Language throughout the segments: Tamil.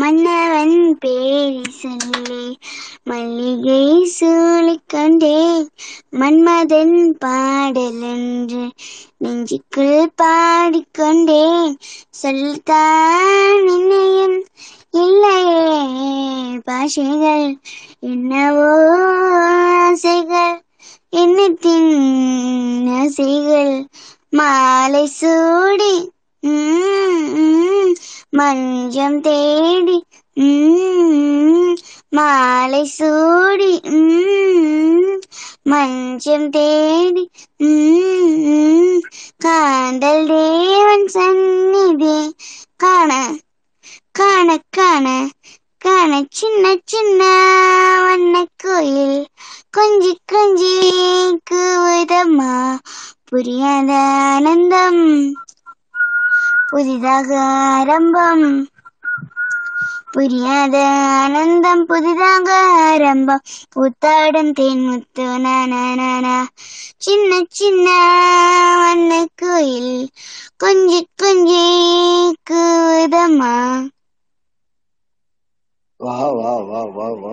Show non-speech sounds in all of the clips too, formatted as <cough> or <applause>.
மன்னவன் பேரை சொல்லி மல்லிகை சூழிக்கொண்டேன் மன்மதன் பாடலென்று நெஞ்சுக்குள் பாடிக்கொண்டேன் சொல்தான் நினையும் இல்லையே பாஷைகள் என்னவோ ஆசைகள் என்னத்தின் ஆசைகள் மாலை சூடி மஞ்சம் தேடி மாலை சூடி மஞ்சம் தேடி காந்தல் தேவன் சந்நிதி. காண காண காண காண சின்ன சின்ன வண்ண கோயில். கொஞ்சி கொஞ்சி கூதமா புரியாத ஆனந்தம். புதிதாக ஆரம்பம் புரியாத ஆனந்தம் புதிதாக ஆரம்பம் பூத்தாடும் தேன் முத்து நானா சின்ன சின்ன வண்ண கோயில் கொஞ்சி கொஞ்சி கூதம்மா. வா வா வா வா வா.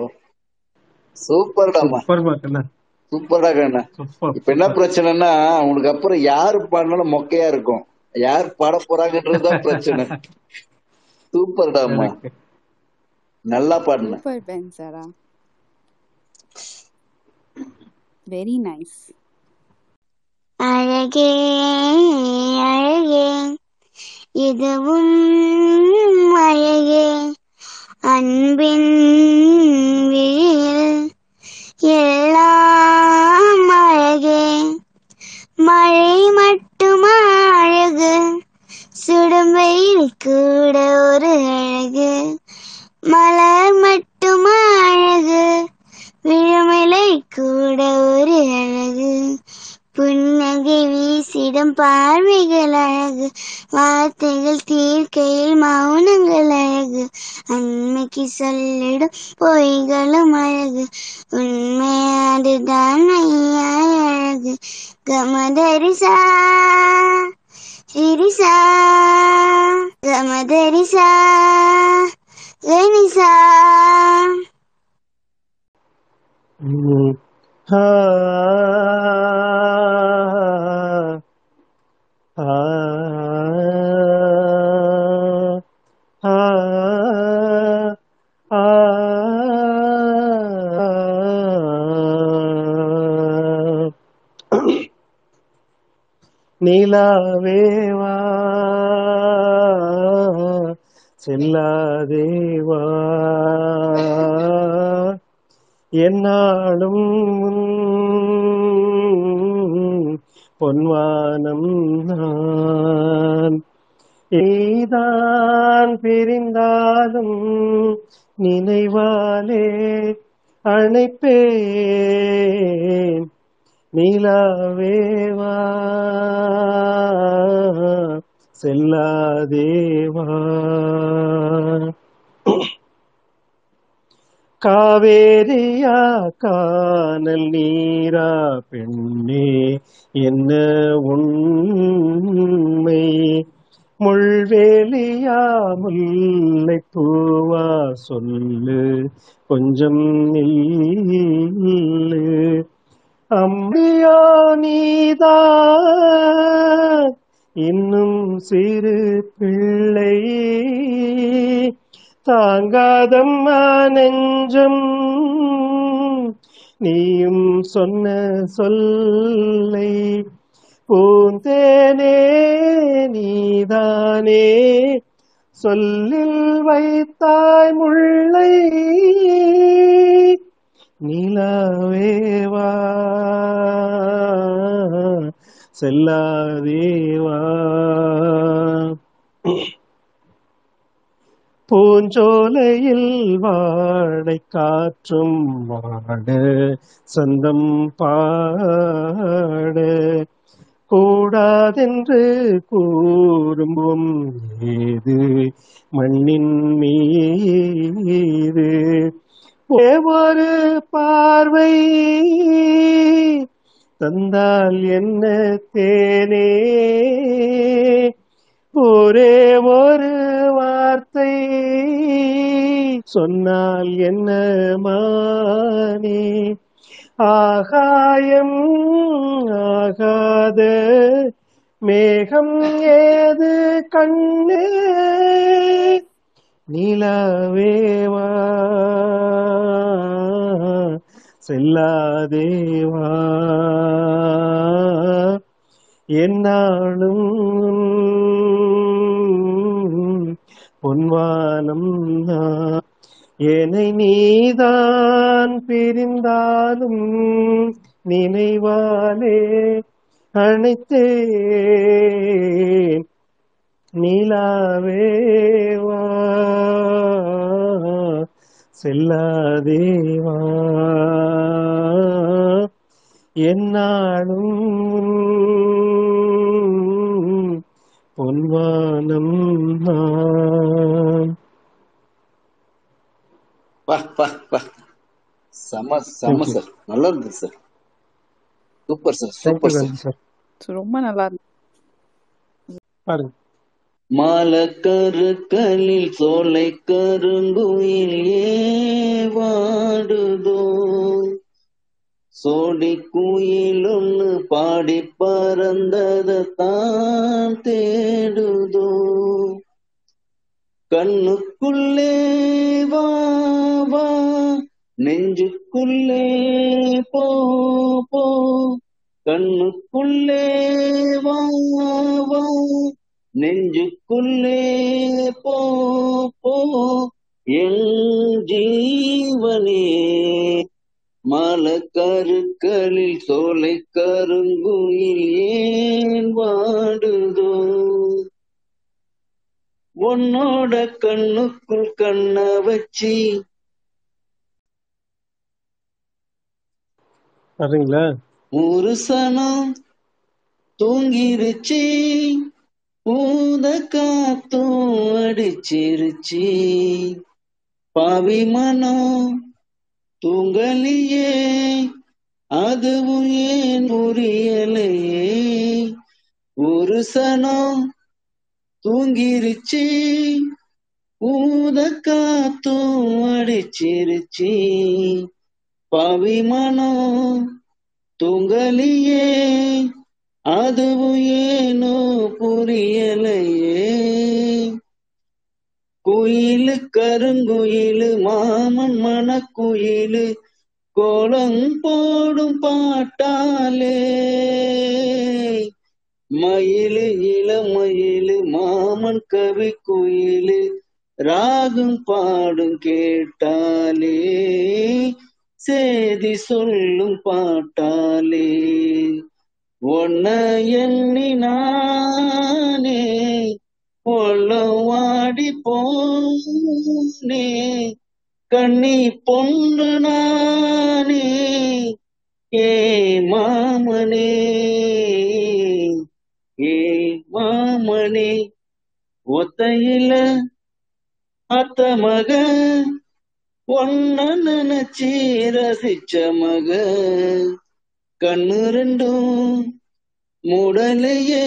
சூப்பர்டாமா சூப்பர் கண்ணா சூப்பர்டா கண்ணா சூப்பர். இப்ப என்ன பிரச்சனைன்னா உங்களுக்கு அப்புறம் யாரு பாடினாலும் மொக்கையா இருக்கும். யார் பாட போறாங்கன்றதுதான் <laughs> பிரச்சனை. சூப்பர்டாமா எனக்கு நல்லா பாடின. சூப்பர் வெரி நைஸ் அழகே அழகே இதுவும் அழகே. அன்பின் விழியில் கூட ஒரு அழகு. மலர் மட்டுமா அழகு. விழுமிலை கூட ஒரு அழகு. புன்னகை வீசிடும் பார்வைகள் அழகு. வார்த்தைகள் தீர்க்கையில் மௌனங்கள் அழகு. அன்னைக்கு சொல்லிடும் பொய்களும் அழகு. உண்மை அதுதான் மெய்யாய் அழகு. கமதரிசா. சிரிசா கமதரிசா கனிசா ம். நிலாவேவா செல்லாதேவா என்னாலும் பொன்வானம் நான். நீதான் பிரிந்தாலும் நினைவாலே அணைப்பேன். நிலாவேவா செல்லாதேவா காவேரியா கானல் நீரா பெண்ணே என்ன உண்மை? முள்வேலியா முல்லை பூவா சொல்லு கொஞ்சம் இல்லை அம்பியோ நீதான் இன்னும் சிறு பிள்ளை. தாங்காதம்மா நெஞ்சம் நீயும் சொன்ன சொல்லை பூந்தேனே நீதானே. சொல்லில் வைத்தாய் முள்ளை நிலவேவா செல்லாதேவா பூஞ்சோலையில் வாடை காற்றும் வாடு சொந்தம் பாடு. கூடாதென்று கூறும்பும் ஏது மண்ணின் மீது? ஒரு பார்வை தந்தால் என்ன தேனே? ஒரே ஒரு வார்த்தை சொன்னால் என்ன மானே? ஆகாயம் ஆகாத மேகம் ஏது கண்ணே? நிலவேவா? செல்லாதேவா? என்னாலும் பொன்வானம் என்னை நீதான் பிரிந்தாலும் நினைவாலே அணைத்தேன். நிலாவேவா? செல்லாதேவா? என்னாலும் பொன்வானம் செம செம சார். நல்லா இருந்தது sir. Super sir super sir. ரொம்ப நல்லா இருந்துச்சு பாருங்க. மலக்கருக்களில் சோலை கருங்குயில் ஏவாடுதோ சோடி குயில் ஒண்ணு பாடி பறந்தத தான் தேடுதோ? கண்ணுக்குள்ளே வா நெஞ்சுக்குள்ளே போ போ. கண்ணுக்குள்ளே வா நெஞ்சுக்குள்ளே போ போ. என் ஜீவனே மலக்கருக்களில் சோலை கருங்குயில் ஏன் வாடுதோ? உன்னோட கண்ணுக்குள் கண்ண வச்சி. வர்றீங்களா ஒரு சனம் தூங்கிருச்சு. பூத காத்தும் அடிச்சிருச்சு பாவி மனம் தூங்கலியே அதுவும் ஏன் புரியலையே. ஒரு சனம் தூங்கிருச்சு பூத காத்தும் அடிச்சிருச்சு பாவி மனம் தூங்கலியே அதுவும் ஏனோ புரியலையே. குயிலு கருங்குயிலு மாமன் மணக்குயிலு கோலம் போடும் பாட்டாலே. மயிலு இளமயிலு மாமன் கவி குயிலு ராகும் பாடும் கேட்டாலே. சேதி சொல்லும் பாட்டாலே. ஒன்ன எண்ணி நானே வாடி போனே கண்ணி பொண்ணு நானே ஏ மாமனே ஏ மாமனே. ஒத்தையில அத்த மக ஒன்ன நினைச்சி ரசிச்ச மக கண்ணுரண்டும் முடலையே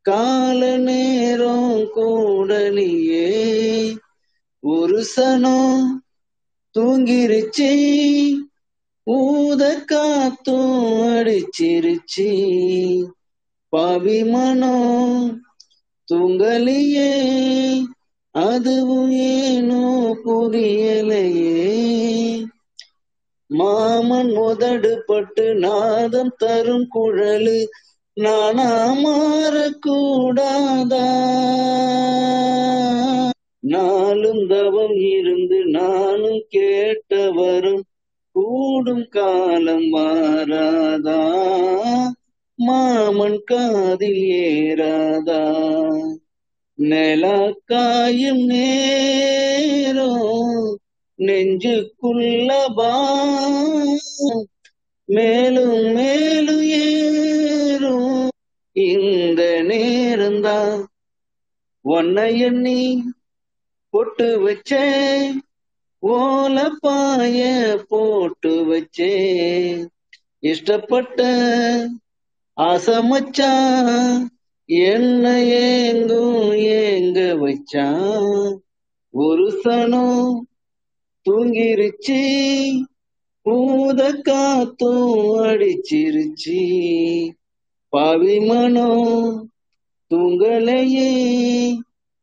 கால நேரம் கூடலியே. ஒரு சனம் தூங்கிருச்சு ஊத காத்தும் அடிச்சிருச்சு. பாவி மனம் தூங்கலியே அதுவும் ஏனோ புரியலையே. மாமன் உதடு பட்டு நாதம் தரும் குழலு நானா மாறக்கூடாதா நாளும் தவம் இருந்து நானும் கேட்டவரும் கூடும் காலம் மாறாதா மாமன் காதில் ஏறாதா? நெலாக்காயும் நேரோ நெஞ்சுக்குள்ளபா மேலும் மேலும் ஏறும். இந்த நேரந்தா உன்னை எண்ணி பொட்டு வச்சே ஓலப்பாய போட்டு வச்சே இஷ்டப்பட்ட ஆசமச்சான் என்ன ஏங்கும் ஏங்க வச்சா? ஒரு சனம் தூங்கிருச்சு. பூத காத்தும் அடிச்சிருச்சு. பாவி மனம் தூங்கலையே.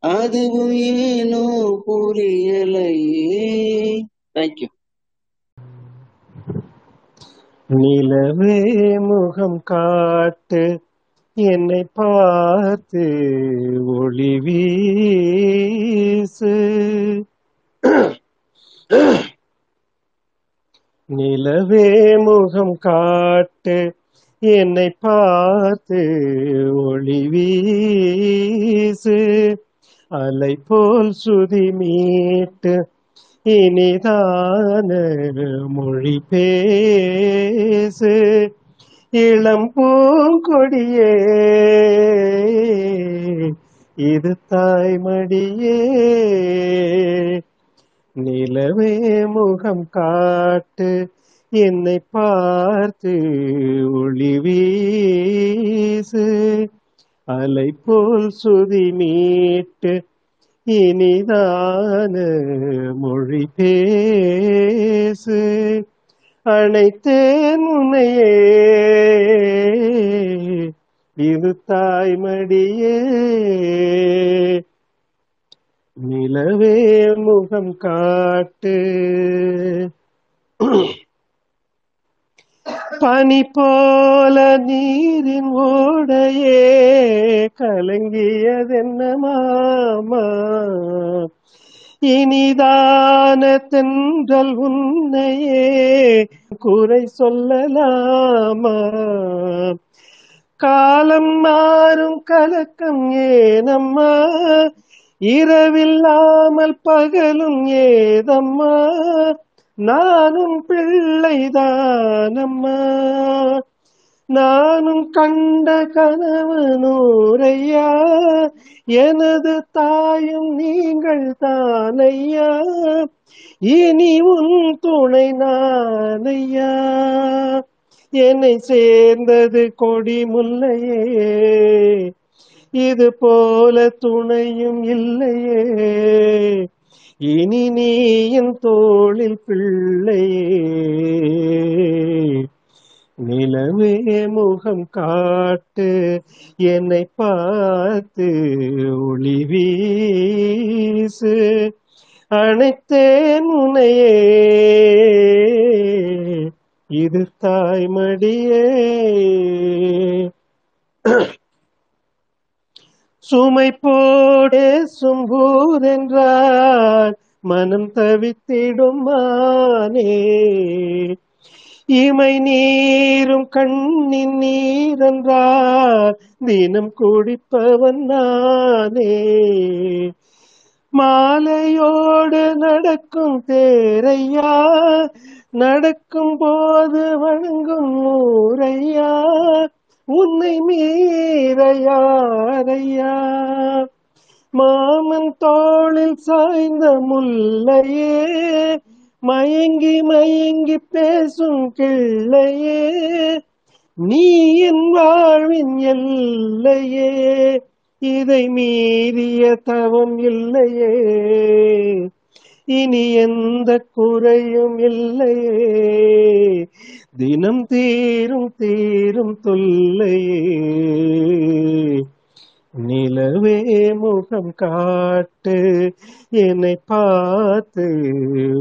அதுவும் ஏனோ புரியலையே. தேங்க்யூ நிலவே முகம் காட்டு என்னை பார்த்து ஒளி வீசு. நிலவே முகம் காட்டு என்னை பார்த்து ஒளி வீசு. அலை போல் சுதி மீட்டு இனிதான மொழி பேசு. இளம் பூங்கொடியே இது தாய்மடியே. நிலவே முகம் காட்டு என்னை பார்த்து ஒளி வீசு. அலை போல் சுதி மீட்டு இனிதான மொழி பேசு. அனைத்தேன் உன்னையே இது தாய்மடியே. நிலவே முகம் காட்டு. பனி போல நீரின் ஓடையே கலங்கியதென்ன மாமா இனிதான தென்றல் உன்னையே குறை சொல்லலாமா? காலம் மாறும் கலக்கம் ஏனம்மா? இரவில்லாமல் பகலும் ஏதம்மா? நானும் பிள்ளைதானம்மா. நானும் கண்ட கனவு நூறையா எனது தாயும் நீங்கள் தானையா இனி உன் துணை நானையா என்னை சேர்ந்தது கொடி முல்லையே. இது போல துணையும் இல்லையே. இனி நீ என் தோளில் பிள்ளையே. நிலவே முகம் காட்டு என்னை பார்த்து ஒளி வீசு. அனைத்தேன் உனையே. இது தாய்மடியே. சுமை போடே சும்பூர் என்றார். மனம் தவித்திடும் மானே. இமை நீரும் கண்ணின் நீரென்றார் தினம் குடிப்பவன் நானே. மாலையோடு நடக்கும் தேரையா. நடக்கும் போது வணங்கும் ஊரையா. உன்னை மீறையாரையா? மாமன் தோளில் சாய்ந்த முல்லையே மயங்கி மயங்கி பேசும் கிள்ளையே நீ என் வாழ்வின் எல்லையே இதை மீறிய தவம் இல்லையே. இனி எந்த குறையும் இல்லையே. தினம் தீரும் தீரும் தொல்லையே. நிலவே முகம் காட்டு என்னை பார்த்து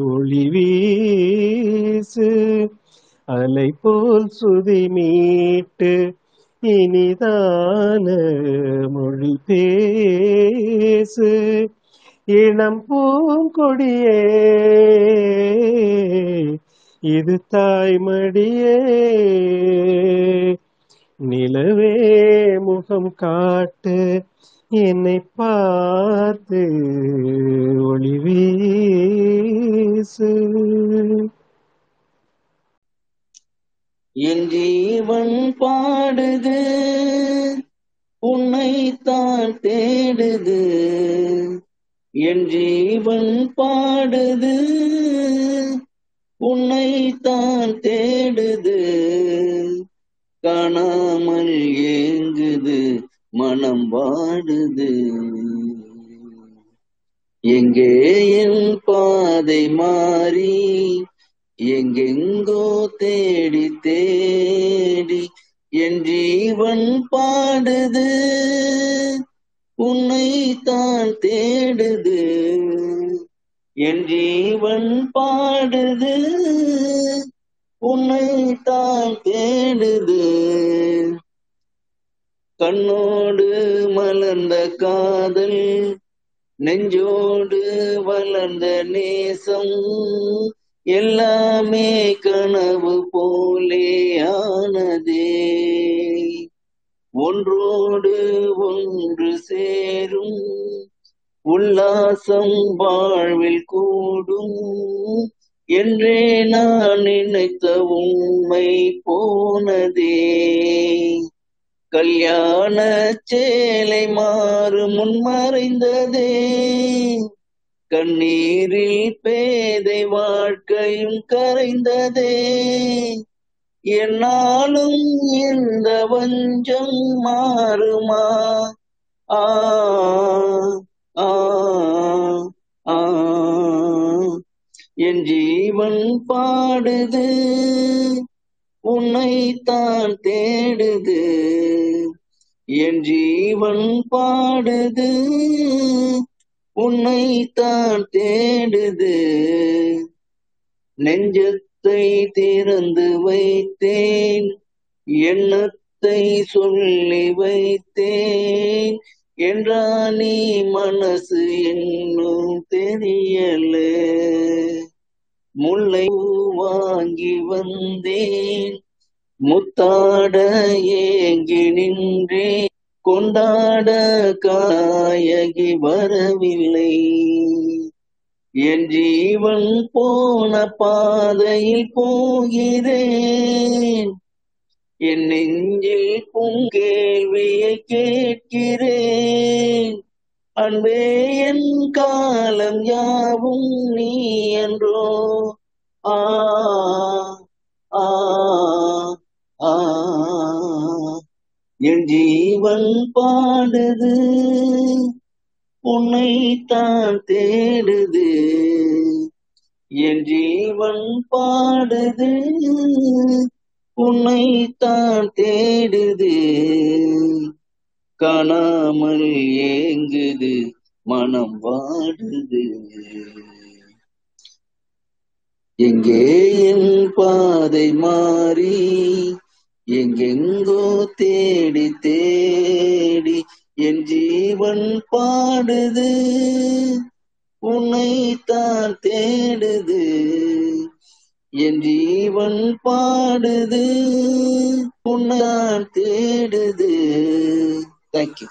ஒளி வீசு. அலை போல் சுதி மீட்டு இனிதான மொழி பேசு. இளம் பூங்கொடியே. இது தாய்மடியே. நிலவே முகம் காட்டு என்னை பார்த்து ஒளி வீசு. என் ஜீவன் பாடுது உன்னை தான் தேடுது. என் ஜீவன் பாடுது உன்னை தான் தேடுது. காணாமல் ஏங்குது மனம் வாடுது. எங்கே என் பாதை மாறி எங்கெங்கோ தேடி தேடி என் ஜீவன் பாடுது. உன்னை தான் தேடுது என் ஜீவன் பாடுது. உன்னை தான் தேடுது. கண்ணோடு மலர்ந்த காதல் நெஞ்சோடு வளர்ந்த நேசம் எல்லாமே கனவு போலே ஆனதே. ஒன்றோடு ஒன்று சேரும். உல்லாசம் வாழ்வில் கூடும். என்றே நான் நினைத்த உண்மை போனதே. கல்யாண சேலை மாறு முன்மறைந்ததே கண்ணீரில் பேதை வாழ்க்கையும் கரைந்ததே. என்னாலும் இந்த வஞ்சம் மாறுமா? ஆ ஆ என் ஜீவன் பாடுது உன்னை தான் தேடுது. என் ஜீவன் பாடுது உன்னை தான் தேடுது நெஞ்சத்தை திறந்து வைத்தேன். எண்ணத்தை சொல்லி வைத்தேன். என்றா நீ மனசு இன்னும் தெரியல. முல்லை வாங்கி வந்தேன். முத்தாட ஏங்கி நின்றேன். கொண்டாட காயகி வரவில்லை. என் ஜீவன் போன பாதையில் போகிறேன். என் நெஞ்சில் கேள்வியை கேட்கிறேன். அன்பே என் காலம் யாவும் நீ என்றோ. ஆ ஆ ஆ. என் ஜீவன் பாடுது. உன்னை தான் தேடுது. என் ஜீவன் பாடுது. உன்னை தான் தேடுது. காணாமல் ஏங்குது. மனம் வாடுது. எங்கே என் பாதை மாறி? எங்கெங்கோ தேடி தேடி என் ஜீவன் பாடுது உன்னை தான் தேடுது. என் ஜீவன் பாடுது உன்னை தான் தேடுது தேங்க்யூ